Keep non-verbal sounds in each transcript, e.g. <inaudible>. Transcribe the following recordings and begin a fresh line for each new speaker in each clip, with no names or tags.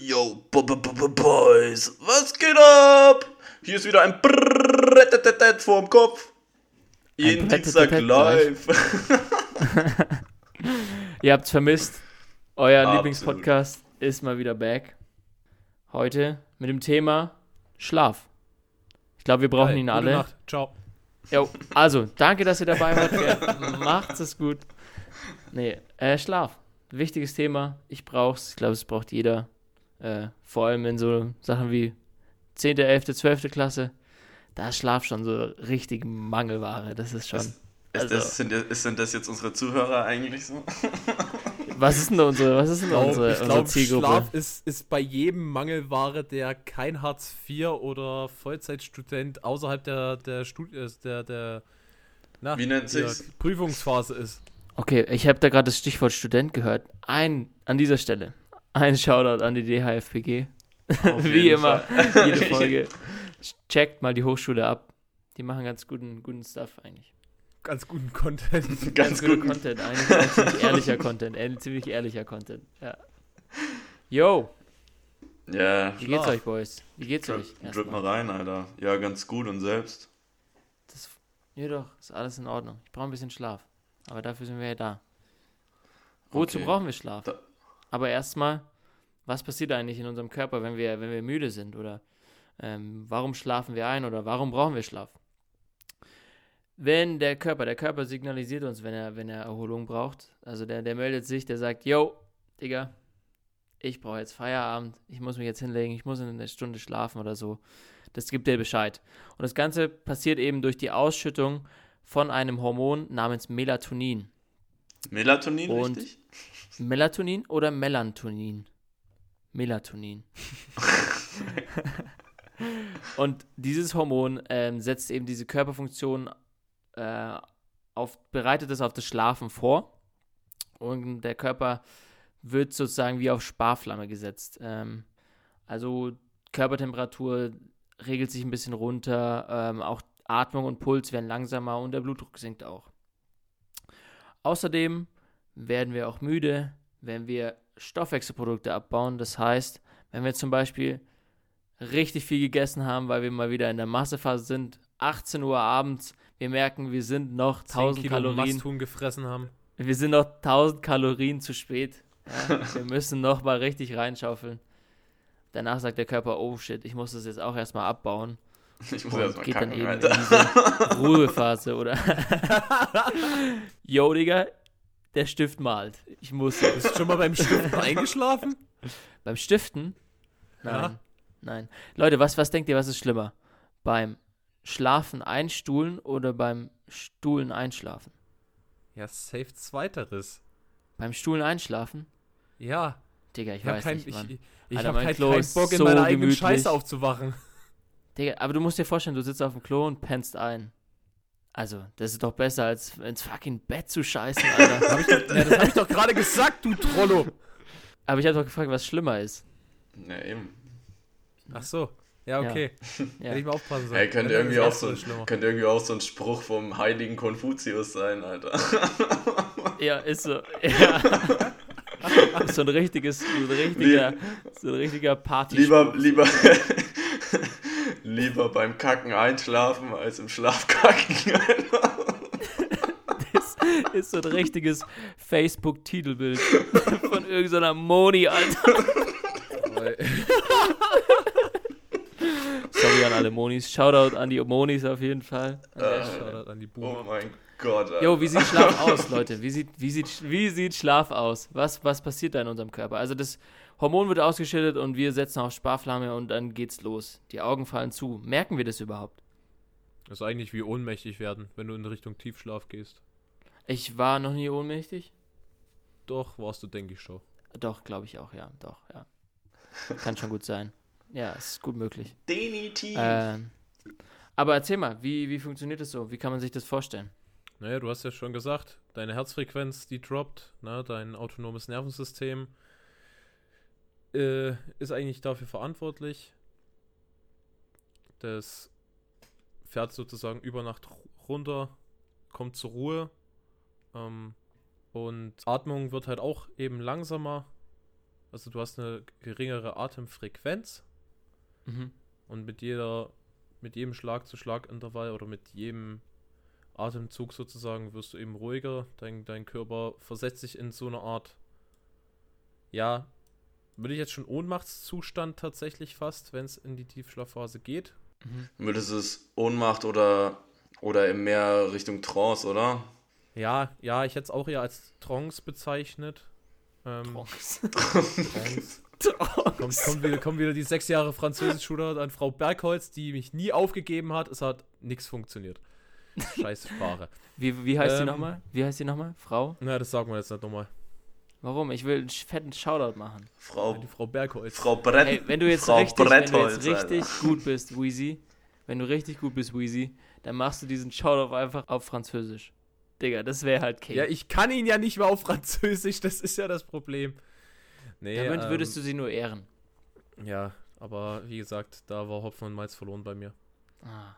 Yo, b -b -b Boys, was geht ab? Hier ist wieder ein Brrrr vorm Kopf. Jeden Dienstag live. <laughs>
Ihr habt's vermisst. Euer Absolut. Lieblingspodcast ist mal wieder back. Heute mit dem Thema Schlaf. Ich glaube, wir brauchen Hi, ihn alle. Nacht.
Ciao.
Jo, also, danke, dass ihr dabei wart. Macht es gut. Nee, äh, Schlaf. Wichtiges Thema. Ich brauch's. Ich glaube, es braucht jeder. Äh, vor allem in so Sachen wie 10., 11., 12. Klasse. Da ist Schlaf schon so richtig Mangelware. Das ist schon. Ist,
also, das, sind, sind, das jetzt unsere Zuhörer eigentlich so? <laughs>
was ist denn unsere, was ist denn unsere, ich unsere Zielgruppe?
Schlaf ist, ist bei jedem Mangelware, der kein Hartz IV oder Vollzeitstudent außerhalb der, der, Studi äh, der, der,
na, Wie nennt sich's?
Prüfungsphase ist.
Okay, ich habe da gerade das Stichwort Student gehört. Ein, an dieser Stelle, ein Shoutout an die DHFPG. <laughs> Wie immer, Fall. jede <laughs> Folge. Checkt mal die Hochschule ab. Die machen ganz guten, guten Stuff eigentlich.
Ganz guten Content.
ganz, ganz guten Content. Eigentlich ein ziemlich ehrlicher Content. Ein ziemlich ehrlicher Content. Ja. Yo.
Ja.
Wie geht's euch, Boys? Wie geht's Dr euch?
Drück mal rein, Alter. Ja, ganz gut und selbst.
Das, ja doch, ist alles in Ordnung. Ich brauche ein bisschen Schlaf. Aber dafür sind wir ja da. Wozu okay. brauchen wir Schlaf? Da aber erstmal, was passiert eigentlich in unserem Körper, wenn wir, wenn wir müde sind? Oder ähm, warum schlafen wir ein oder warum brauchen wir Schlaf? Wenn der Körper, der Körper signalisiert uns, wenn er, wenn er Erholung braucht. Also der, der meldet sich, der sagt, yo, Digga, ich brauche jetzt Feierabend, ich muss mich jetzt hinlegen, ich muss in einer Stunde schlafen oder so. Das gibt dir Bescheid. Und das Ganze passiert eben durch die Ausschüttung von einem Hormon namens Melatonin.
Melatonin, Und richtig?
Melatonin oder Melatonin? Melatonin. <laughs> und dieses Hormon ähm, setzt eben diese Körperfunktion äh, auf, bereitet es auf das Schlafen vor. Und der Körper wird sozusagen wie auf Sparflamme gesetzt. Ähm, also Körpertemperatur regelt sich ein bisschen runter, ähm, auch Atmung und Puls werden langsamer und der Blutdruck sinkt auch. Außerdem werden wir auch müde, wenn wir Stoffwechselprodukte abbauen. Das heißt, wenn wir zum Beispiel richtig viel gegessen haben, weil wir mal wieder in der Massephase sind, 18 Uhr abends, wir merken, wir sind noch 1000 Kilo Kalorien.
Masthuhn gefressen haben.
Wir sind noch 1000 Kalorien zu spät. Ja, wir müssen noch mal richtig reinschaufeln. Danach sagt der Körper, oh shit, ich muss das jetzt auch erstmal abbauen. <laughs>
Ich muss erstmal
geht
kacken,
dann eben Alter. in diese Ruhephase, oder? <laughs> Yo, Digga, der Stift malt. Ich muss.
Bist du schon mal beim Stiften <laughs> eingeschlafen?
Beim Stiften? Nein. Ja. Nein. Leute, was, was denkt ihr, was ist schlimmer? Beim Schlafen einstuhlen oder beim Stuhlen einschlafen?
Ja, safe zweiteres.
Beim Stuhlen einschlafen?
Ja.
Digga, ich, ich weiß
kein,
nicht, Mann.
Ich, ich habe keinen kein Bock, in so meiner eigenen Scheiße aufzuwachen.
Digga, aber du musst dir vorstellen, du sitzt auf dem Klo und pennst ein. Also, das ist doch besser, als ins fucking Bett zu scheißen, Alter. <laughs>
hab ich doch, ja, das hab ich doch gerade gesagt, du Trollo.
Aber ich hab doch gefragt, was schlimmer ist.
Ja, eben.
Ach so. Ja, okay. <laughs> Ja. Hätte ich mal aufpassen sollen.
Ey, könnte irgendwie, auch so, könnte irgendwie auch so ein Spruch vom heiligen Konfuzius sein, Alter. <laughs>
Ja, ist so. Ja. so ein richtiges, so ein richtiger, so ein richtiger Party.
Lieber, lieber, lieber beim Kacken einschlafen als im Schlaf kacken. <laughs>
das ist so ein richtiges Facebook-Titelbild von irgendeiner Moni, Alter. Sorry an alle Monis. Shoutout an die Monis auf jeden Fall.
Uh, Shoutout an die Boomer. Oh mein Gott. Alter.
Jo, wie sieht Schlaf aus, Leute? Wie sieht, wie, sieht, wie sieht Schlaf aus? Was, was passiert da in unserem Körper? Also das Hormon wird ausgeschüttet und wir setzen auf Sparflamme und dann geht's los. Die Augen fallen zu. Merken wir das überhaupt?
Das ist eigentlich wie ohnmächtig werden, wenn du in Richtung Tiefschlaf gehst.
Ich war noch nie ohnmächtig.
Doch, warst du, denke ich schon.
Doch, glaube ich auch, ja. Doch, ja. Kann schon gut sein. Ja, ist gut möglich.
Definitiv.
Ähm, aber erzähl mal, wie, wie funktioniert das so? Wie kann man sich das vorstellen?
Naja, du hast ja schon gesagt, deine Herzfrequenz, die droppt, ne? dein autonomes Nervensystem äh, ist eigentlich dafür verantwortlich. Das fährt sozusagen über Nacht runter, kommt zur Ruhe. Ähm, und Atmung wird halt auch eben langsamer. Also du hast eine geringere Atemfrequenz
Mhm.
und mit jeder, mit jedem Schlag zu Schlagintervall oder mit jedem Atemzug sozusagen wirst du eben ruhiger. Dein, dein Körper versetzt sich in so eine Art, ja, würde ich jetzt schon Ohnmachtszustand tatsächlich fast, wenn es in die Tiefschlafphase geht.
Mhm.
Würdest du es Ohnmacht oder, oder mehr Richtung Trance, oder?
Ja, ja, ich hätte es auch eher als Trance bezeichnet. Ähm, <laughs>
Trance.
Trance. Kommt, kommt, wieder, kommt wieder die sechs Jahre Französischschule an Frau Bergholz, die mich nie aufgegeben hat. Es hat nichts funktioniert. Scheiß Sprache.
Wie, wie heißt die
Ähm,
nochmal? Wie heißt die nochmal? Frau?
Na, das sagen wir jetzt nicht nochmal.
Warum? Ich will einen fetten Shoutout machen.
Frau,
Die Frau Bergholz.
Frau Brett.
Hey, wenn du jetzt
Frau
richtig, wenn du
Brettholz,
jetzt richtig
Alter.
gut bist, Wheezy, wenn du richtig gut bist, Wheezy, dann machst du diesen Shoutout einfach auf Französisch. Digga, das wäre halt King.
Ja, ich kann ihn ja nicht mehr auf Französisch, das ist ja das Problem. Nee,
Damit
ähm,
würdest du sie nur ehren.
Ja, aber wie gesagt, da war Hopfen und Malz verloren bei mir.
Ah.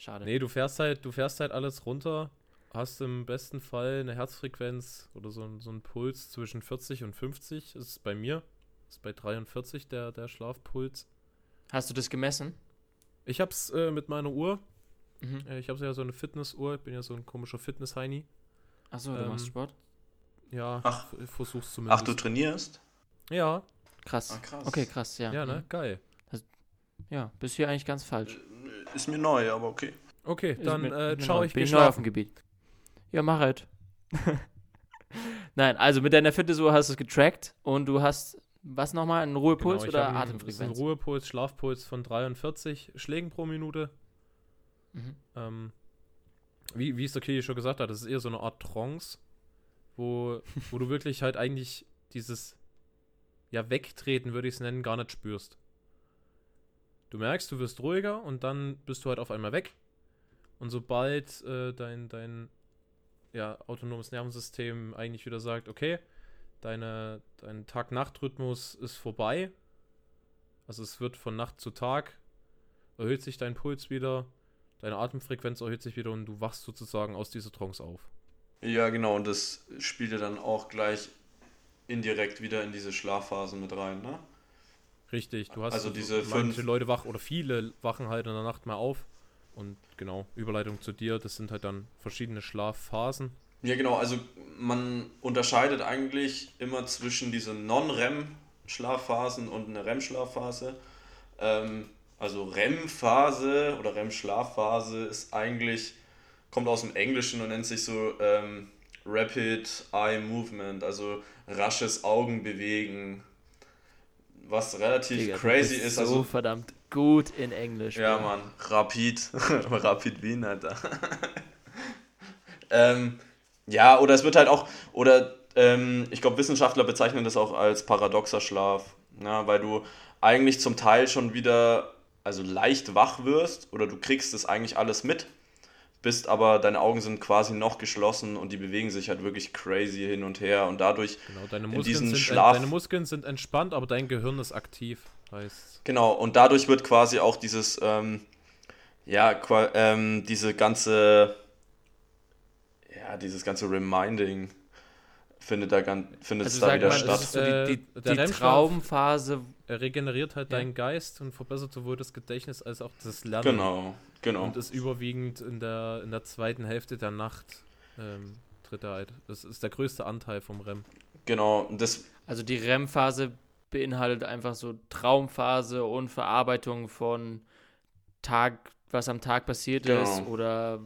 Schade.
Nee, du fährst halt, du fährst halt alles runter, hast im besten Fall eine Herzfrequenz oder so, ein- so einen Puls zwischen 40 und 50. Das ist bei mir. Das ist bei 43 der, der Schlafpuls.
Hast du das gemessen?
Ich hab's äh, mit meiner Uhr.
Mhm.
Äh, Ich habe ja so eine Fitnessuhr. Ich bin ja so ein komischer Fitness-Heini.
Achso, du
Ähm,
machst Sport?
Ja,
Ach.
ich versuch's
Ach,
zumindest.
du trainierst?
Ja,
Krass.
Ah, krass.
Okay, krass, ja.
ja, ne?
Mhm.
Geil.
Ja, bist hier eigentlich ganz falsch.
Ist mir neu, aber okay.
Okay, dann
mir-
äh,
neu.
ich
Bin ich neu auf dem Gebiet. Ja, mach halt. <laughs> Nein, also mit deiner Fitnessuhr hast du es getrackt und du hast, was nochmal, einen Ruhepuls
Genau,
oder
einen-
Atemfrequenz?
Ruhepuls, Schlafpuls von 43 Schlägen pro Minute.
Mhm.
Ähm, wie, wie es der Kili schon gesagt hat, das ist eher so eine Art Trance, wo, wo du wirklich halt eigentlich dieses ja, Wegtreten, würde ich es nennen, gar nicht spürst. Du merkst, du wirst ruhiger und dann bist du halt auf einmal weg. Und sobald äh, dein, dein ja, autonomes Nervensystem eigentlich wieder sagt, okay, deine, dein Tag-Nacht-Rhythmus ist vorbei, also es wird von Nacht zu Tag, erhöht sich dein Puls wieder, deine Atemfrequenz erhöht sich wieder und du wachst sozusagen aus dieser Trance auf.
Ja, genau, und das spielt ja dann auch gleich indirekt wieder in diese Schlafphase mit rein, ne?
Richtig, du hast
Also
so-
diese
manche
fünf-
Leute wach oder viele wachen halt in der Nacht mal auf und genau, Überleitung zu dir, das sind halt dann verschiedene Schlafphasen.
Ja, genau, also man unterscheidet eigentlich immer zwischen diesen Non-REM-Schlafphasen und einer REM-Schlafphase. Ähm, also REM-Phase oder REM-Schlafphase ist eigentlich, kommt aus dem Englischen und nennt sich so ähm, Rapid Eye Movement, also rasches Augenbewegen, was relativ
Digga,
crazy ist.
so
Also
verdammt gut in Englisch.
ja,
Bro.
Mann, Rapid. <laughs> Rapid Wien, Alter. <laughs> ähm, ja, oder es wird halt auch, oder ähm, ich glaube, Wissenschaftler bezeichnen das auch als paradoxer Schlaf. Ja, weil du eigentlich zum Teil schon wieder, also leicht wach wirst oder du kriegst das eigentlich alles mit, bist aber, deine Augen sind quasi noch geschlossen und die bewegen sich halt wirklich crazy hin und her und dadurch
Genau, deine
In
Muskeln,
diesen
sind,
Schlaf-
deine Muskeln sind entspannt, aber dein Gehirn ist aktiv. Heißt,
Genau, und dadurch wird quasi auch dieses, ähm, ja, ähm, diese ganze, ja, dieses ganze Reminding findet da, gan- findet
Also
da wieder
mal,
statt.
ist
Äh,
die, die, die
REM-Schlaf-
Traumphase.
er regeneriert halt
Ja.
deinen Geist und verbessert sowohl das Gedächtnis als auch das Lernen.
Genau, genau.
Und ist überwiegend in der, in der zweiten Hälfte der Nacht ähm, tritt er halt. Das ist der größte Anteil vom REM.
Genau, das,
Also die REM-Phase beinhaltet einfach so Traumphase und Verarbeitung von Tag, was am Tag passiert
Genau.
ist oder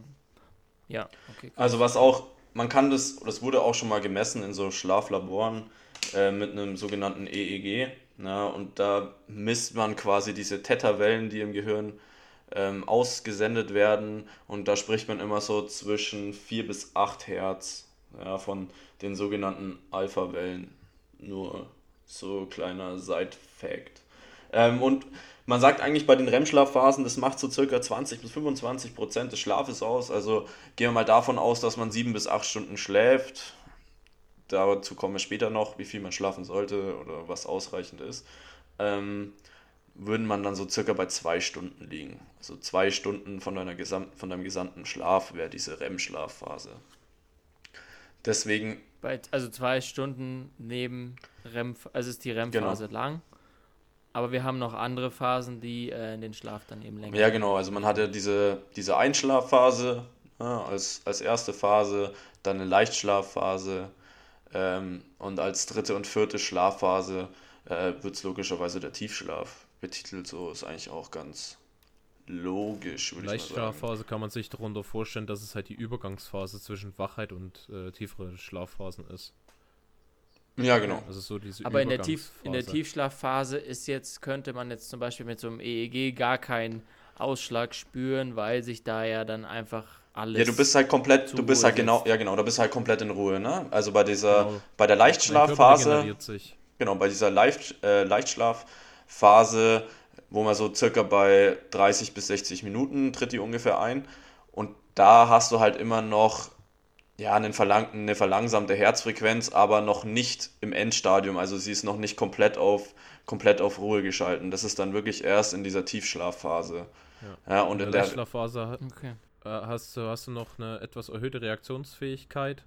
ja, okay.
also was auch, man kann das, das wurde auch schon mal gemessen in so Schlaflaboren äh, mit einem sogenannten EEG. Na, und da misst man quasi diese Theta-Wellen, die im Gehirn ähm, ausgesendet werden. Und da spricht man immer so zwischen 4 bis 8 Hertz ja, von den sogenannten Alpha-Wellen. Nur so kleiner Side-Fact. Ähm, und man sagt eigentlich bei den REM-Schlafphasen, das macht so circa 20 bis 25 Prozent des Schlafes aus. Also gehen wir mal davon aus, dass man 7 bis 8 Stunden schläft. Dazu kommen wir später noch, wie viel man schlafen sollte oder was ausreichend ist. Ähm, würden man dann so circa bei zwei Stunden liegen. Also zwei Stunden von, deiner Gesam von deinem gesamten Schlaf wäre diese REM-Schlafphase. Deswegen.
Bei, also zwei Stunden neben REM, also ist die REM-Phase genau. lang. Aber wir haben noch andere Phasen, die äh, in den Schlaf dann eben länger.
Ja, genau. Also man hatte diese, diese Einschlafphase ja, als, als erste Phase, dann eine Leichtschlafphase ähm, und als dritte und vierte Schlafphase äh, wird es logischerweise der Tiefschlaf betitelt. So ist eigentlich auch ganz logisch,
würde ich mal sagen. Leichtschlafphase kann man sich darunter vorstellen, dass es halt die Übergangsphase zwischen Wachheit und äh, tiefere Schlafphasen ist.
Ja, genau.
Also so diese Aber in der, Tief, in der Tiefschlafphase ist jetzt, könnte man jetzt zum Beispiel mit so einem EEG gar keinen Ausschlag spüren, weil sich da ja dann einfach alles.
Ja, du bist halt komplett, du bist halt genau, ja genau, du bist halt komplett in Ruhe, ne? Also bei dieser, genau. bei der Leichtschlafphase. Genau, bei dieser Leicht, äh, Leichtschlafphase, wo man so circa bei 30 bis 60 Minuten tritt die ungefähr ein. Und da hast du halt immer noch ja, einen verlang eine verlangsamte Herzfrequenz, aber noch nicht im Endstadium. Also sie ist noch nicht komplett auf, komplett auf Ruhe geschalten. Das ist dann wirklich erst in dieser Tiefschlafphase.
Ja, ja und in, in der, der Schlafphase okay. Äh, hast, du, hast du noch eine etwas erhöhte Reaktionsfähigkeit.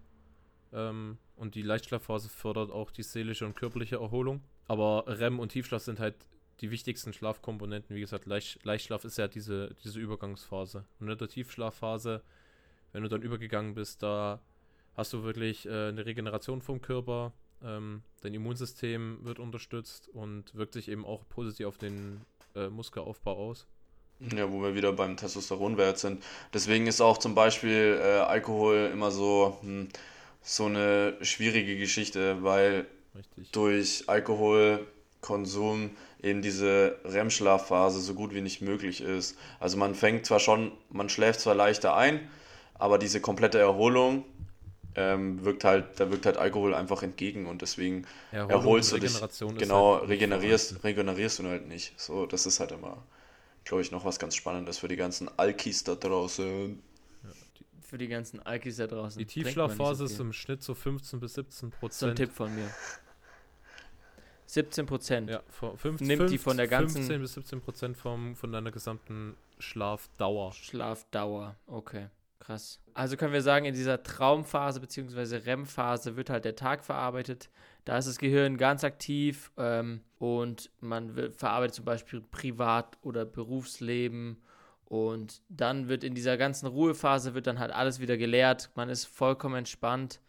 Ähm, und die Leichtschlafphase fördert auch die seelische und körperliche Erholung. Aber REM und Tiefschlaf sind halt die wichtigsten Schlafkomponenten. Wie gesagt, Leicht, Leichtschlaf ist ja diese, diese Übergangsphase. Und in der Tiefschlafphase wenn du dann übergegangen bist, da hast du wirklich äh, eine Regeneration vom Körper, ähm, dein Immunsystem wird unterstützt und wirkt sich eben auch positiv auf den äh, Muskelaufbau aus.
Ja, wo wir wieder beim Testosteronwert sind. Deswegen ist auch zum Beispiel äh, Alkohol immer so, hm, so eine schwierige Geschichte, weil Richtig. durch Alkoholkonsum eben diese REM-Schlafphase so gut wie nicht möglich ist. Also man fängt zwar schon, man schläft zwar leichter ein, aber diese komplette Erholung ähm, wirkt halt, da wirkt halt Alkohol einfach entgegen und deswegen Erholung erholst du dich. Genau, halt regenerierst, regenerierst du halt nicht. So, das ist halt immer, glaube ich, noch was ganz Spannendes für die ganzen Alkis da draußen.
für die ganzen Alkis da draußen.
Die Tiefschlafphase so ist im Schnitt so 15 bis 17 Prozent. So ein
Tipp von mir. 17 Prozent.
Ja, 15, nimmt die von der ganzen 15 bis 17 Prozent von deiner gesamten Schlafdauer.
Schlafdauer, okay. Krass. Also können wir sagen, in dieser Traumphase bzw. REM-Phase wird halt der Tag verarbeitet. Da ist das Gehirn ganz aktiv ähm, und man verarbeitet zum Beispiel Privat- oder Berufsleben. Und dann wird in dieser ganzen Ruhephase wird dann halt alles wieder geleert. Man ist vollkommen entspannt.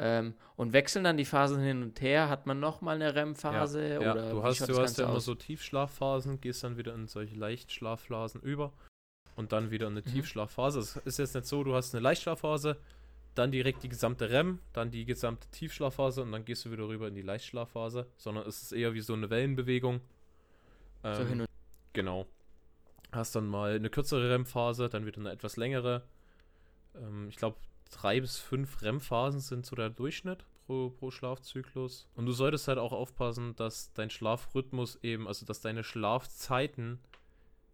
Ähm, und wechseln dann die Phasen hin und her? Hat man nochmal eine REM-Phase?
Ja, ja. du hast, du hast ja immer so Tiefschlafphasen, gehst dann wieder in solche Leichtschlafphasen über und dann wieder eine mhm. Tiefschlafphase. Es ist jetzt nicht so, du hast eine Leichtschlafphase, dann direkt die gesamte REM, dann die gesamte Tiefschlafphase und dann gehst du wieder rüber in die Leichtschlafphase, sondern es ist eher wie so eine Wellenbewegung. Ähm, so hin und genau. Hast dann mal eine kürzere REM-Phase, dann wieder eine etwas längere. Ähm, ich glaube, drei bis fünf REM-Phasen sind so der Durchschnitt pro, pro Schlafzyklus. Und du solltest halt auch aufpassen, dass dein Schlafrhythmus eben, also dass deine Schlafzeiten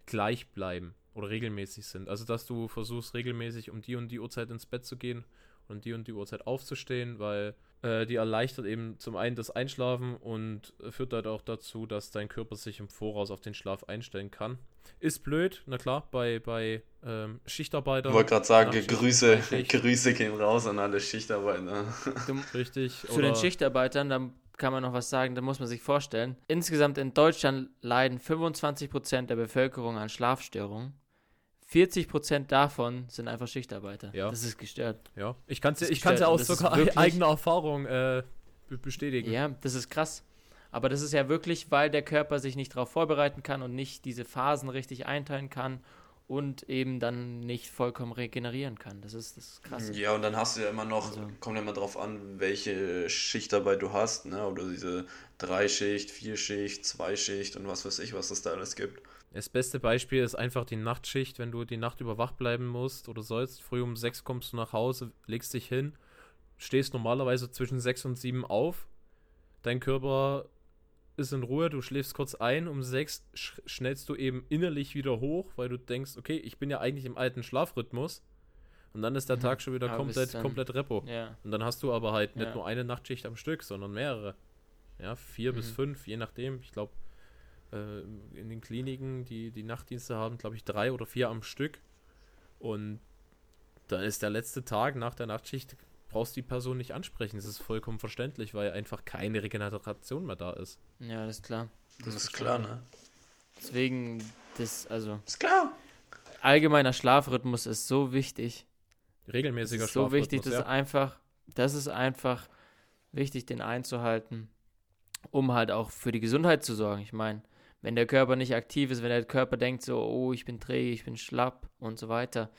gleich bleiben oder regelmäßig sind. Also, dass du versuchst, regelmäßig um die und die Uhrzeit ins Bett zu gehen und die und die Uhrzeit aufzustehen, weil äh, die erleichtert eben zum einen das Einschlafen und führt halt auch dazu, dass dein Körper sich im Voraus auf den Schlaf einstellen kann. Ist blöd, na klar, bei, bei ähm, Schichtarbeitern.
Ich wollte gerade sagen, Grüße, Grüße gehen raus an alle Schichtarbeiter.
Richtig.
Zu den Schichtarbeitern, da kann man noch was sagen, da muss man sich vorstellen. Insgesamt in Deutschland leiden 25% der Bevölkerung an Schlafstörungen. 40% davon sind einfach Schichtarbeiter.
Ja.
Das ist gestört.
Ja. Ich kann es ja, ja aus sogar eigener Erfahrung äh, bestätigen.
Ja, das ist krass. Aber das ist ja wirklich, weil der Körper sich nicht darauf vorbereiten kann und nicht diese Phasen richtig einteilen kann und eben dann nicht vollkommen regenerieren kann. Das ist das ist krass.
Ja, und dann hast du ja immer noch, also. kommt ja immer drauf an, welche Schichtarbeit du hast, ne? Oder diese Dreischicht, Vierschicht, Zweischicht und was weiß ich, was es da alles gibt.
Das beste Beispiel ist einfach die Nachtschicht, wenn du die Nacht über wach bleiben musst oder sollst. Früh um sechs kommst du nach Hause, legst dich hin, stehst normalerweise zwischen sechs und sieben auf. Dein Körper ist in Ruhe, du schläfst kurz ein, um sechs sch schnellst du eben innerlich wieder hoch, weil du denkst, okay, ich bin ja eigentlich im alten Schlafrhythmus. Und dann ist der mhm. Tag schon wieder komplett, dann, komplett Repo.
Ja.
Und dann hast du aber halt nicht ja. nur eine Nachtschicht am Stück, sondern mehrere. Ja, vier mhm. bis fünf, je nachdem. Ich glaube, äh, in den Kliniken, die die Nachtdienste haben, glaube ich, drei oder vier am Stück. Und dann ist der letzte Tag nach der Nachtschicht brauchst die Person nicht ansprechen. Das ist vollkommen verständlich, weil einfach keine Regeneration mehr da ist.
Ja, das ist klar.
Das, ist klar, ne?
Deswegen, das, also,
Ist klar.
allgemeiner Schlafrhythmus ist so wichtig.
Regelmäßiger
ist so wichtig,
Schlafrhythmus,
das ist einfach, das ist einfach wichtig, den einzuhalten, um halt auch für die Gesundheit zu sorgen. Ich meine, wenn der Körper nicht aktiv ist, wenn der Körper denkt so, oh, ich bin träge, ich bin schlapp und so weiter,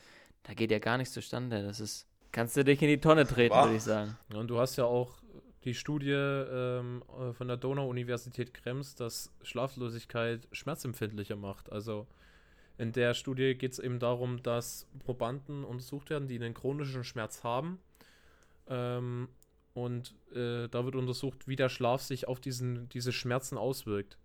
da geht ja gar nichts zustande. Das ist, kannst du dich in die Tonne treten, würde ich sagen.
Und du hast ja auch die Studie ähm, äh, von der Donau-Universität Krems, dass Schlaflosigkeit schmerzempfindlicher macht. Also in der Studie geht es eben darum, dass Probanden untersucht werden, die einen chronischen Schmerz haben. Ähm, und äh, da wird untersucht, wie der Schlaf sich auf diesen, diese Schmerzen auswirkt.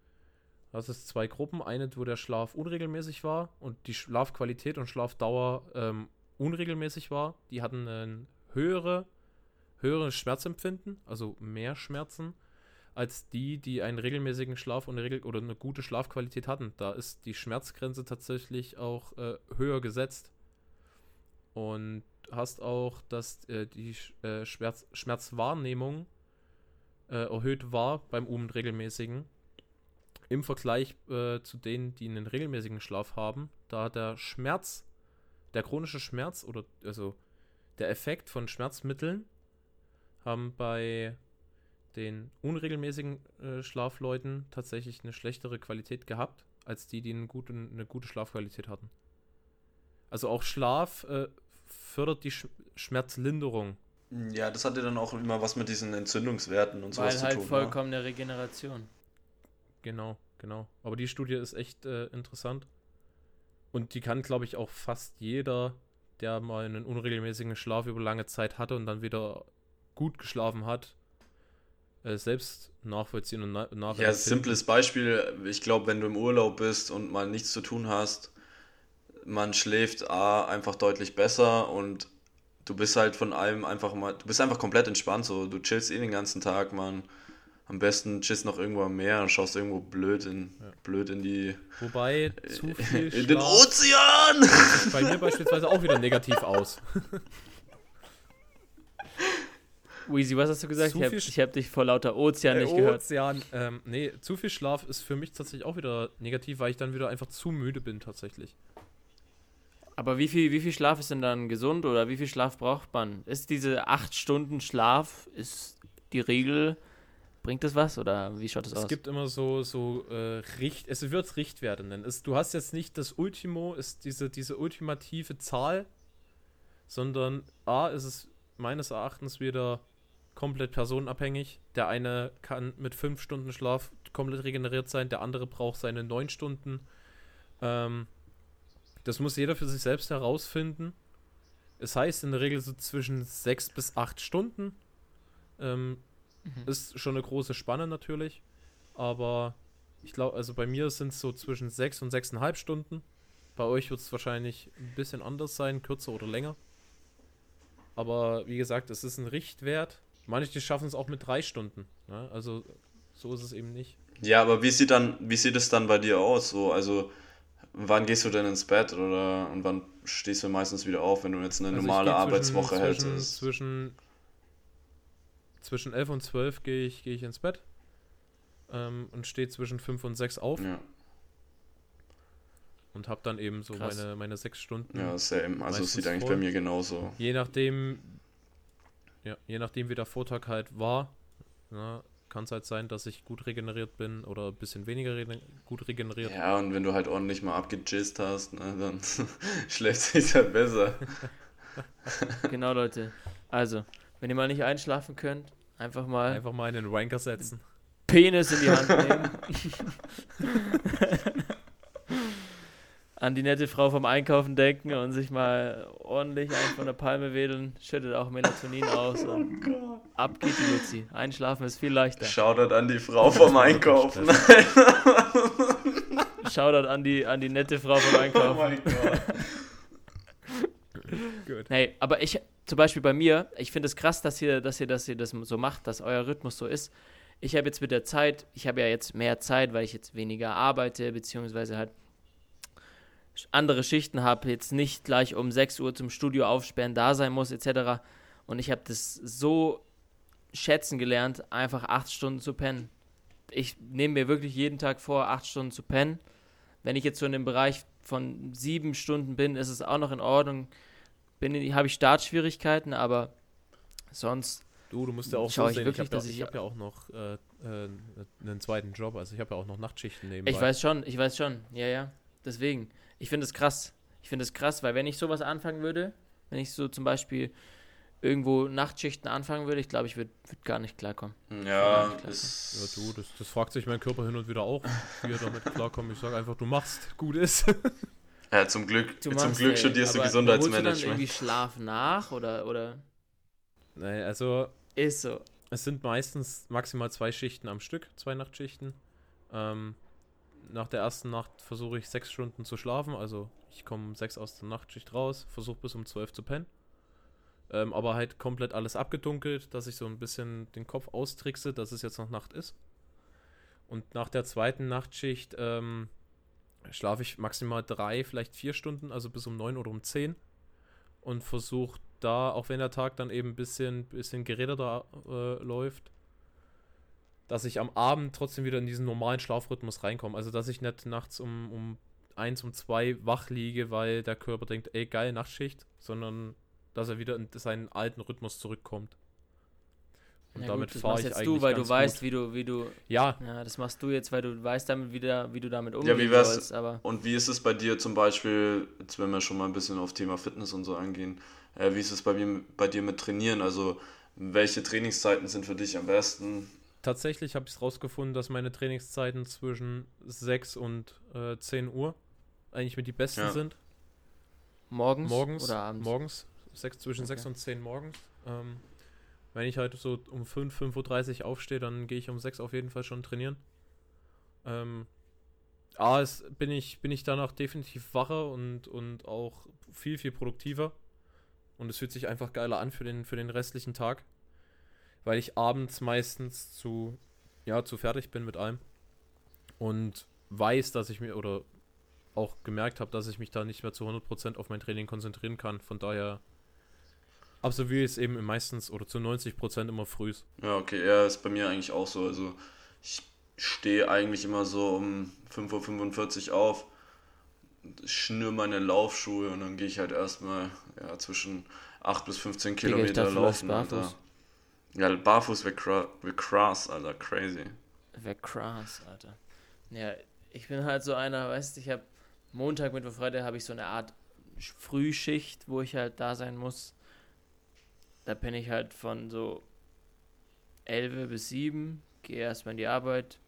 Das ist zwei Gruppen. Eine, wo der Schlaf unregelmäßig war und die Schlafqualität und Schlafdauer ähm, unregelmäßig war. Die hatten ein höhere, höheres Schmerzempfinden, also mehr Schmerzen, als die, die einen regelmäßigen Schlaf und eine, oder eine gute Schlafqualität hatten. Da ist die Schmerzgrenze tatsächlich auch äh, höher gesetzt. Und hast auch, dass äh, die äh, Schmerz Schmerzwahrnehmung äh, erhöht war beim unregelmäßigen. Im Vergleich äh, zu denen, die einen regelmäßigen Schlaf haben, da hat der Schmerz, der chronische Schmerz oder also der Effekt von Schmerzmitteln haben bei den unregelmäßigen äh, Schlafleuten tatsächlich eine schlechtere Qualität gehabt, als die, die einen guten, eine gute Schlafqualität hatten. Also auch Schlaf äh, fördert die Sch Schmerzlinderung.
Ja, das hatte dann auch immer was mit diesen Entzündungswerten und sowas
Weil
zu
halt
tun. ne?
vollkommene Regeneration.
Genau, genau. Aber die Studie ist echt äh, interessant. Und die kann, glaube ich, auch fast jeder, der mal einen unregelmäßigen Schlaf über lange Zeit hatte und dann wieder gut geschlafen hat, äh, selbst nachvollziehen und na
Ja,
nachempfinden.
simples Beispiel. Ich glaube, wenn du im Urlaub bist und mal nichts zu tun hast, man schläft A einfach deutlich besser und du bist halt von allem einfach mal, du bist einfach komplett entspannt so. Du chillst eh den ganzen Tag, man. Am besten chillst noch irgendwo am Meer und schaust irgendwo blöd in,
Ja.
blöd in die,
Wobei zu <laughs> viel
in den Ozean!
bei mir beispielsweise auch wieder negativ aus. <laughs>
Weezy, was hast du gesagt?
Zu
Ich habe hab dich vor lauter Ozean
Äh,
nicht gehört.
Ozean. Ähm, nee, zu viel Schlaf ist für mich tatsächlich auch wieder negativ, weil ich dann wieder einfach zu müde bin tatsächlich.
Aber wie viel, wie viel Schlaf ist denn dann gesund oder wie viel Schlaf braucht man? Ist diese acht Stunden Schlaf, ist die Regel, bringt das was oder wie schaut das
Es
aus?
gibt immer so, so äh, Richt, es wird Richtwerte nennen. Es, du hast jetzt nicht das Ultimo, ist diese, diese ultimative Zahl, sondern A ist es meines Erachtens wieder komplett personenabhängig. Der eine kann mit fünf Stunden Schlaf komplett regeneriert sein, der andere braucht seine neun Stunden. Ähm, das muss jeder für sich selbst herausfinden. Es heißt in der Regel so zwischen sechs bis acht Stunden. Ähm,
Mhm.
ist schon eine große Spanne natürlich. Aber ich glaube, also bei mir sind es so zwischen sechs und sechseinhalb Stunden. Bei euch wird es wahrscheinlich ein bisschen anders sein, kürzer oder länger. Aber wie gesagt, es ist ein Richtwert. Manche schaffen es auch mit drei Stunden. Ne? Also so ist es eben nicht.
Ja, aber wie sieht dann, wie sieht es dann bei dir aus? So, also wann gehst du denn ins Bett oder und wann stehst du meistens wieder auf, wenn du jetzt eine
Also
normale
zwischen-
Arbeitswoche
zwischen,
hättest?
Zwischen, zwischen 11 und 12 gehe ich, gehe ich ins Bett. Ähm, und stehe zwischen 5 und 6 auf
Ja,
und habe dann eben so
Krass.
meine, meine 6 Stunden.
ja, same. Also es sieht eigentlich
voll.
bei mir genauso.
Je nachdem, ja, je nachdem wie der Vortag halt war, ne, kann es halt sein, dass ich gut regeneriert bin oder ein bisschen weniger regen- gut regeneriert.
Ja, und wenn du halt ordentlich mal abgejizzt hast, ne, dann <laughs> schläft sich halt besser.
Genau, Leute. Also, wenn ihr mal nicht einschlafen könnt, einfach mal
Einfach mal in den Wanker setzen.
Penis in die Hand <laughs> nehmen. An die nette Frau vom Einkaufen denken und sich mal ordentlich einen von der Palme wedeln. Schüttet auch Melatonin aus und ab geht die Luzi. Einschlafen ist viel leichter.
Shoutout an die Frau vom Einkaufen.
Shoutout an die, an die nette Frau vom
oh
Einkaufen.
mein Gott.
Gut.
Hey, aber ich, zum Beispiel bei mir, ich finde es krass, dass ihr, dass ihr, dass ihr das so macht, dass euer Rhythmus so ist. Ich habe jetzt mit der Zeit, ich habe ja jetzt mehr Zeit, weil ich jetzt weniger arbeite, beziehungsweise halt andere Schichten habe, jetzt nicht gleich um 6 Uhr zum Studio aufsperren, da sein muss, etc. Und ich habe das so schätzen gelernt, einfach acht Stunden zu pennen. Ich nehme mir wirklich jeden Tag vor, acht Stunden zu pennen. Wenn ich jetzt so in dem Bereich von sieben Stunden bin, ist es auch noch in Ordnung. Habe ich Startschwierigkeiten, aber sonst.
Du, du musst ja auch so sehen, ich, ich habe ja, hab ja, auch noch äh, äh, einen zweiten Job, also ich habe ja auch noch Nachtschichten nebenbei.
Ich weiß schon, ich weiß schon, ja, ja. Deswegen, ich finde es krass. Ich finde es krass, weil wenn ich sowas anfangen würde, wenn ich so zum Beispiel irgendwo Nachtschichten anfangen würde, ich glaube, ich würde würd gar nicht klarkommen.
Ja,
nicht
ist
ja du, das, das, fragt sich mein Körper hin und wieder auch, wie er damit klarkommt. Ich sage einfach, du machst, gut ist. <laughs>
ja, zum Glück, du zum Glück studierst du Gesundheitsmanagement.
Du dann irgendwie Schlaf nach oder, oder?
Nee, also.
Ist so.
Es sind meistens maximal zwei Schichten am Stück, zwei Nachtschichten. Ähm, nach der ersten Nacht versuche ich sechs Stunden zu schlafen, also ich komme um sechs aus der Nachtschicht raus, versuche bis um zwölf zu pennen. Ähm, aber halt komplett alles abgedunkelt, dass ich so ein bisschen den Kopf austrickse, dass es jetzt noch Nacht ist. Und nach der zweiten Nachtschicht ähm, schlafe ich maximal drei, vielleicht vier Stunden, also bis um neun oder um zehn. Und versuche da, auch wenn der Tag dann eben ein bisschen, bisschen geräderter äh, läuft, dass ich am Abend trotzdem wieder in diesen normalen Schlafrhythmus reinkomme. Also, dass ich nicht nachts um, um eins, um zwei wach liege, weil der Körper denkt, ey, geil, Nachtschicht, sondern dass er wieder in seinen alten Rhythmus zurückkommt.
Und ja, damit fahre ich jetzt eigentlich du, weil du weißt, gut. wie du, wie du.
Ja.
Ja, das machst du jetzt, weil du weißt damit wieder, wie du damit
umgehen ja, wie sollst. Aber und wie ist es bei dir zum Beispiel, jetzt wenn wir schon mal ein bisschen auf Thema Fitness und so eingehen, äh, wie ist es bei, mir, bei dir mit Trainieren? Also welche Trainingszeiten sind für dich am besten?
Tatsächlich habe ich es rausgefunden, dass meine Trainingszeiten zwischen 6 und äh, 10 Uhr eigentlich mit die besten ja. sind.
Morgens,
morgens
oder abends?
Morgens, sechs, zwischen okay. 6 und 10 morgens. Ähm, wenn ich halt so um 5, 5.30 Uhr aufstehe, dann gehe ich um 6 auf jeden Fall schon trainieren. Ähm, A, es bin ich, bin ich danach definitiv wacher und, und auch viel, viel produktiver. Und es fühlt sich einfach geiler an für den, für den restlichen Tag. Weil ich abends meistens zu, ja, zu fertig bin mit allem. Und weiß, dass ich mir, oder auch gemerkt habe, dass ich mich da nicht mehr zu 100% auf mein Training konzentrieren kann. Von daher absolviere ich es eben meistens oder zu 90% immer früh.
Ja, okay, ja, ist bei mir eigentlich auch so. Also ich stehe eigentlich immer so um 5.45 Uhr auf, schnür meine Laufschuhe und dann gehe ich halt erstmal ja, zwischen 8 bis 15 Kilometer laufen. Barfuß. Ja, barfuß wäre wär krass, Alter, crazy.
Wäre krass, Alter. Ja, ich bin halt so einer, weißt du, ich habe Montag, Mittwoch, Freitag habe ich so eine Art Frühschicht, wo ich halt da sein muss. Da bin ich halt von so 11 bis 7, gehe erstmal in die Arbeit,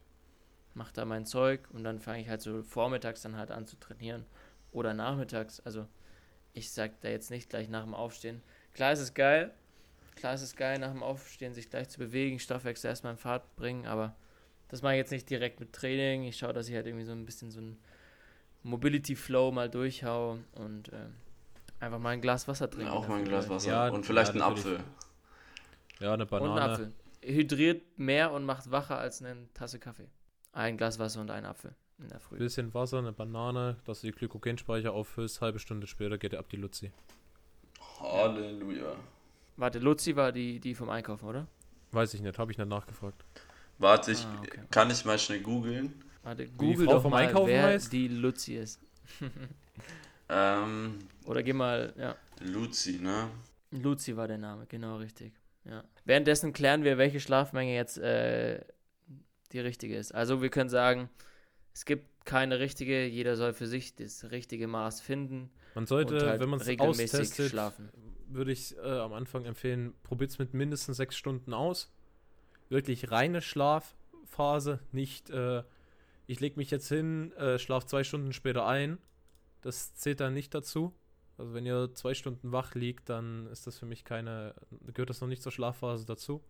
mache da mein Zeug und dann fange ich halt so vormittags dann halt an zu trainieren oder nachmittags. Also ich sag da jetzt nicht gleich nach dem Aufstehen. Klar ist es geil, klar ist es geil nach dem Aufstehen sich gleich zu bewegen, Stoffwechsel erstmal in Fahrt bringen, aber das mache ich jetzt nicht direkt mit Training. Ich schaue, dass ich halt irgendwie so ein bisschen so ein Mobility Flow mal durchhau und äh, einfach mal ein Glas Wasser trinken.
Ja, auch mal ein Glas Wasser. Ja, und vielleicht ja, einen Apfel.
Ja, eine Banane. Und einen Apfel.
Hydriert mehr und macht wacher als eine Tasse Kaffee. Ein Glas Wasser und ein Apfel in der Früh.
Bisschen Wasser, eine Banane, dass du die Glykogenspeicher auffüllst. Halbe Stunde später geht er ab die Luzi.
Halleluja.
Warte, Luzi war die, die vom Einkaufen, oder?
Weiß ich nicht, habe ich nicht nachgefragt.
Warte, ich ah, okay. kann ich mal schnell googeln.
Warte, Google doch mal, Einkaufen wer heißt? die Luzi ist. <laughs>
ähm,
Oder geh mal, ja.
Luzi, ne?
Luzi war der Name, genau richtig. Ja. Währenddessen klären wir, welche Schlafmenge jetzt äh, die richtige ist. Also wir können sagen, es gibt keine richtige, jeder soll für sich das richtige Maß finden.
Man sollte, halt wenn man es austestet, schlafen. würde ich äh, am Anfang empfehlen, probiert es mit mindestens sechs Stunden aus. Wirklich reine Schlafphase, nicht äh, ich lege mich jetzt hin, äh, schlafe zwei Stunden später ein. Das zählt dann nicht dazu. Also wenn ihr zwei Stunden wach liegt, dann ist das für mich keine, gehört das noch nicht zur Schlafphase dazu.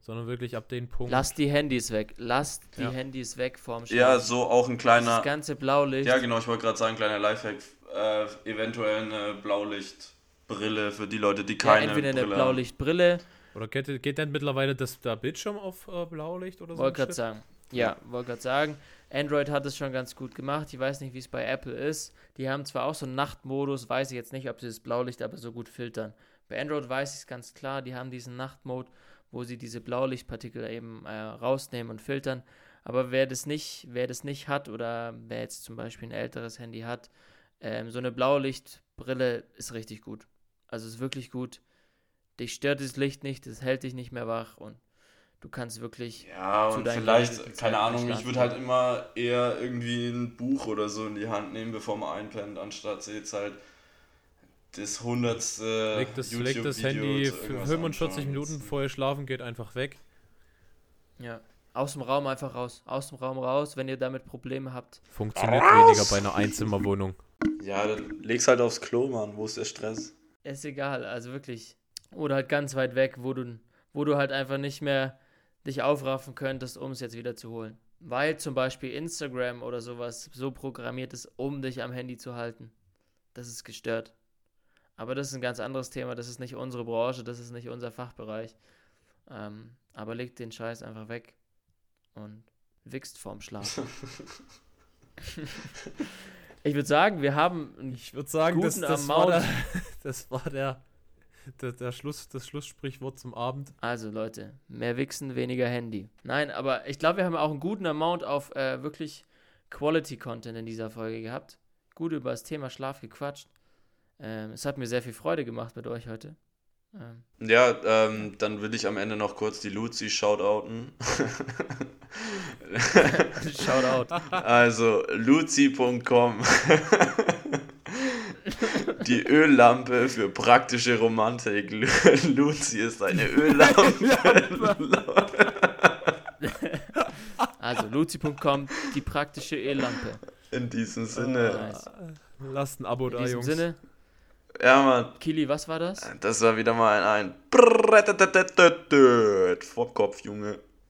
Sondern wirklich ab dem Punkt.
Lasst die Handys weg. Lasst die ja. Handys weg vorm
Schlaf. Ja, so auch ein kleiner.
Das ganze Blaulicht.
Ja, genau, ich wollte gerade sagen, kleiner Lifehack. Äh, eventuell eine Blaulichtbrille für die Leute, die keine. Ja,
entweder eine Blaulichtbrille.
Oder geht, geht denn mittlerweile das da Bildschirm auf äh, Blaulicht oder so?
Wollte gerade sagen. Ja, wollte gerade sagen, Android hat es schon ganz gut gemacht. Ich weiß nicht, wie es bei Apple ist. Die haben zwar auch so einen Nachtmodus, weiß ich jetzt nicht, ob sie das Blaulicht aber so gut filtern. Bei Android weiß ich es ganz klar, die haben diesen Nachtmode, wo sie diese Blaulichtpartikel eben äh, rausnehmen und filtern. Aber wer das nicht, wer das nicht hat oder wer jetzt zum Beispiel ein älteres Handy hat, ähm, so eine Blaulichtbrille ist richtig gut. Also ist wirklich gut. Dich stört das Licht nicht, es hält dich nicht mehr wach und du kannst wirklich.
Ja, und vielleicht, keine Ahnung, ich würde halt immer eher irgendwie ein Buch oder so in die Hand nehmen, bevor man einpennt, anstatt jetzt halt das hundertste.
Leg das, leg das Handy für 45 Minuten bevor ihr schlafen geht einfach weg.
Ja. Aus dem Raum einfach raus. Aus dem Raum raus, wenn ihr damit Probleme habt.
Funktioniert weniger bei einer Einzimmerwohnung.
Ja, dann leg's halt aufs Klo, Mann. Wo ist der Stress?
Ist egal, also wirklich. Oder halt ganz weit weg, wo du, wo du halt einfach nicht mehr dich aufraffen könntest, um es jetzt wieder zu holen. Weil zum Beispiel Instagram oder sowas so programmiert ist, um dich am Handy zu halten. Das ist gestört. Aber das ist ein ganz anderes Thema. Das ist nicht unsere Branche, das ist nicht unser Fachbereich. Ähm, aber legt den Scheiß einfach weg und wichst vorm Schlafen. <laughs> ich würde sagen, wir haben
einen ich würde sagen, guten das, das, War der, <laughs> das war der, der, der, Schluss, das Schlusssprichwort zum Abend.
Also Leute, mehr Wichsen, weniger Handy. Nein, aber ich glaube, wir haben auch einen guten Amount auf äh, wirklich Quality-Content in dieser Folge gehabt. Gut über das Thema Schlaf gequatscht. Ähm, es hat mir sehr viel Freude gemacht mit euch heute.
Ähm. Ja, ähm, dann will ich am Ende noch kurz die Luzi shoutouten. <laughs> <laughs> Shoutout. Also, luzi.com. die Öllampe für praktische Romantik. Luzi ist eine Öllampe. <laughs>
also, luzi.com, die praktische Öllampe.
In diesem Sinne.
Oh, nice. Lasst ein Abo
da, Jungs. In diesem Sinne.
Ja, Mann.
Kili, was war das?
Das war wieder mal ein, ein Vor Kopf, Junge.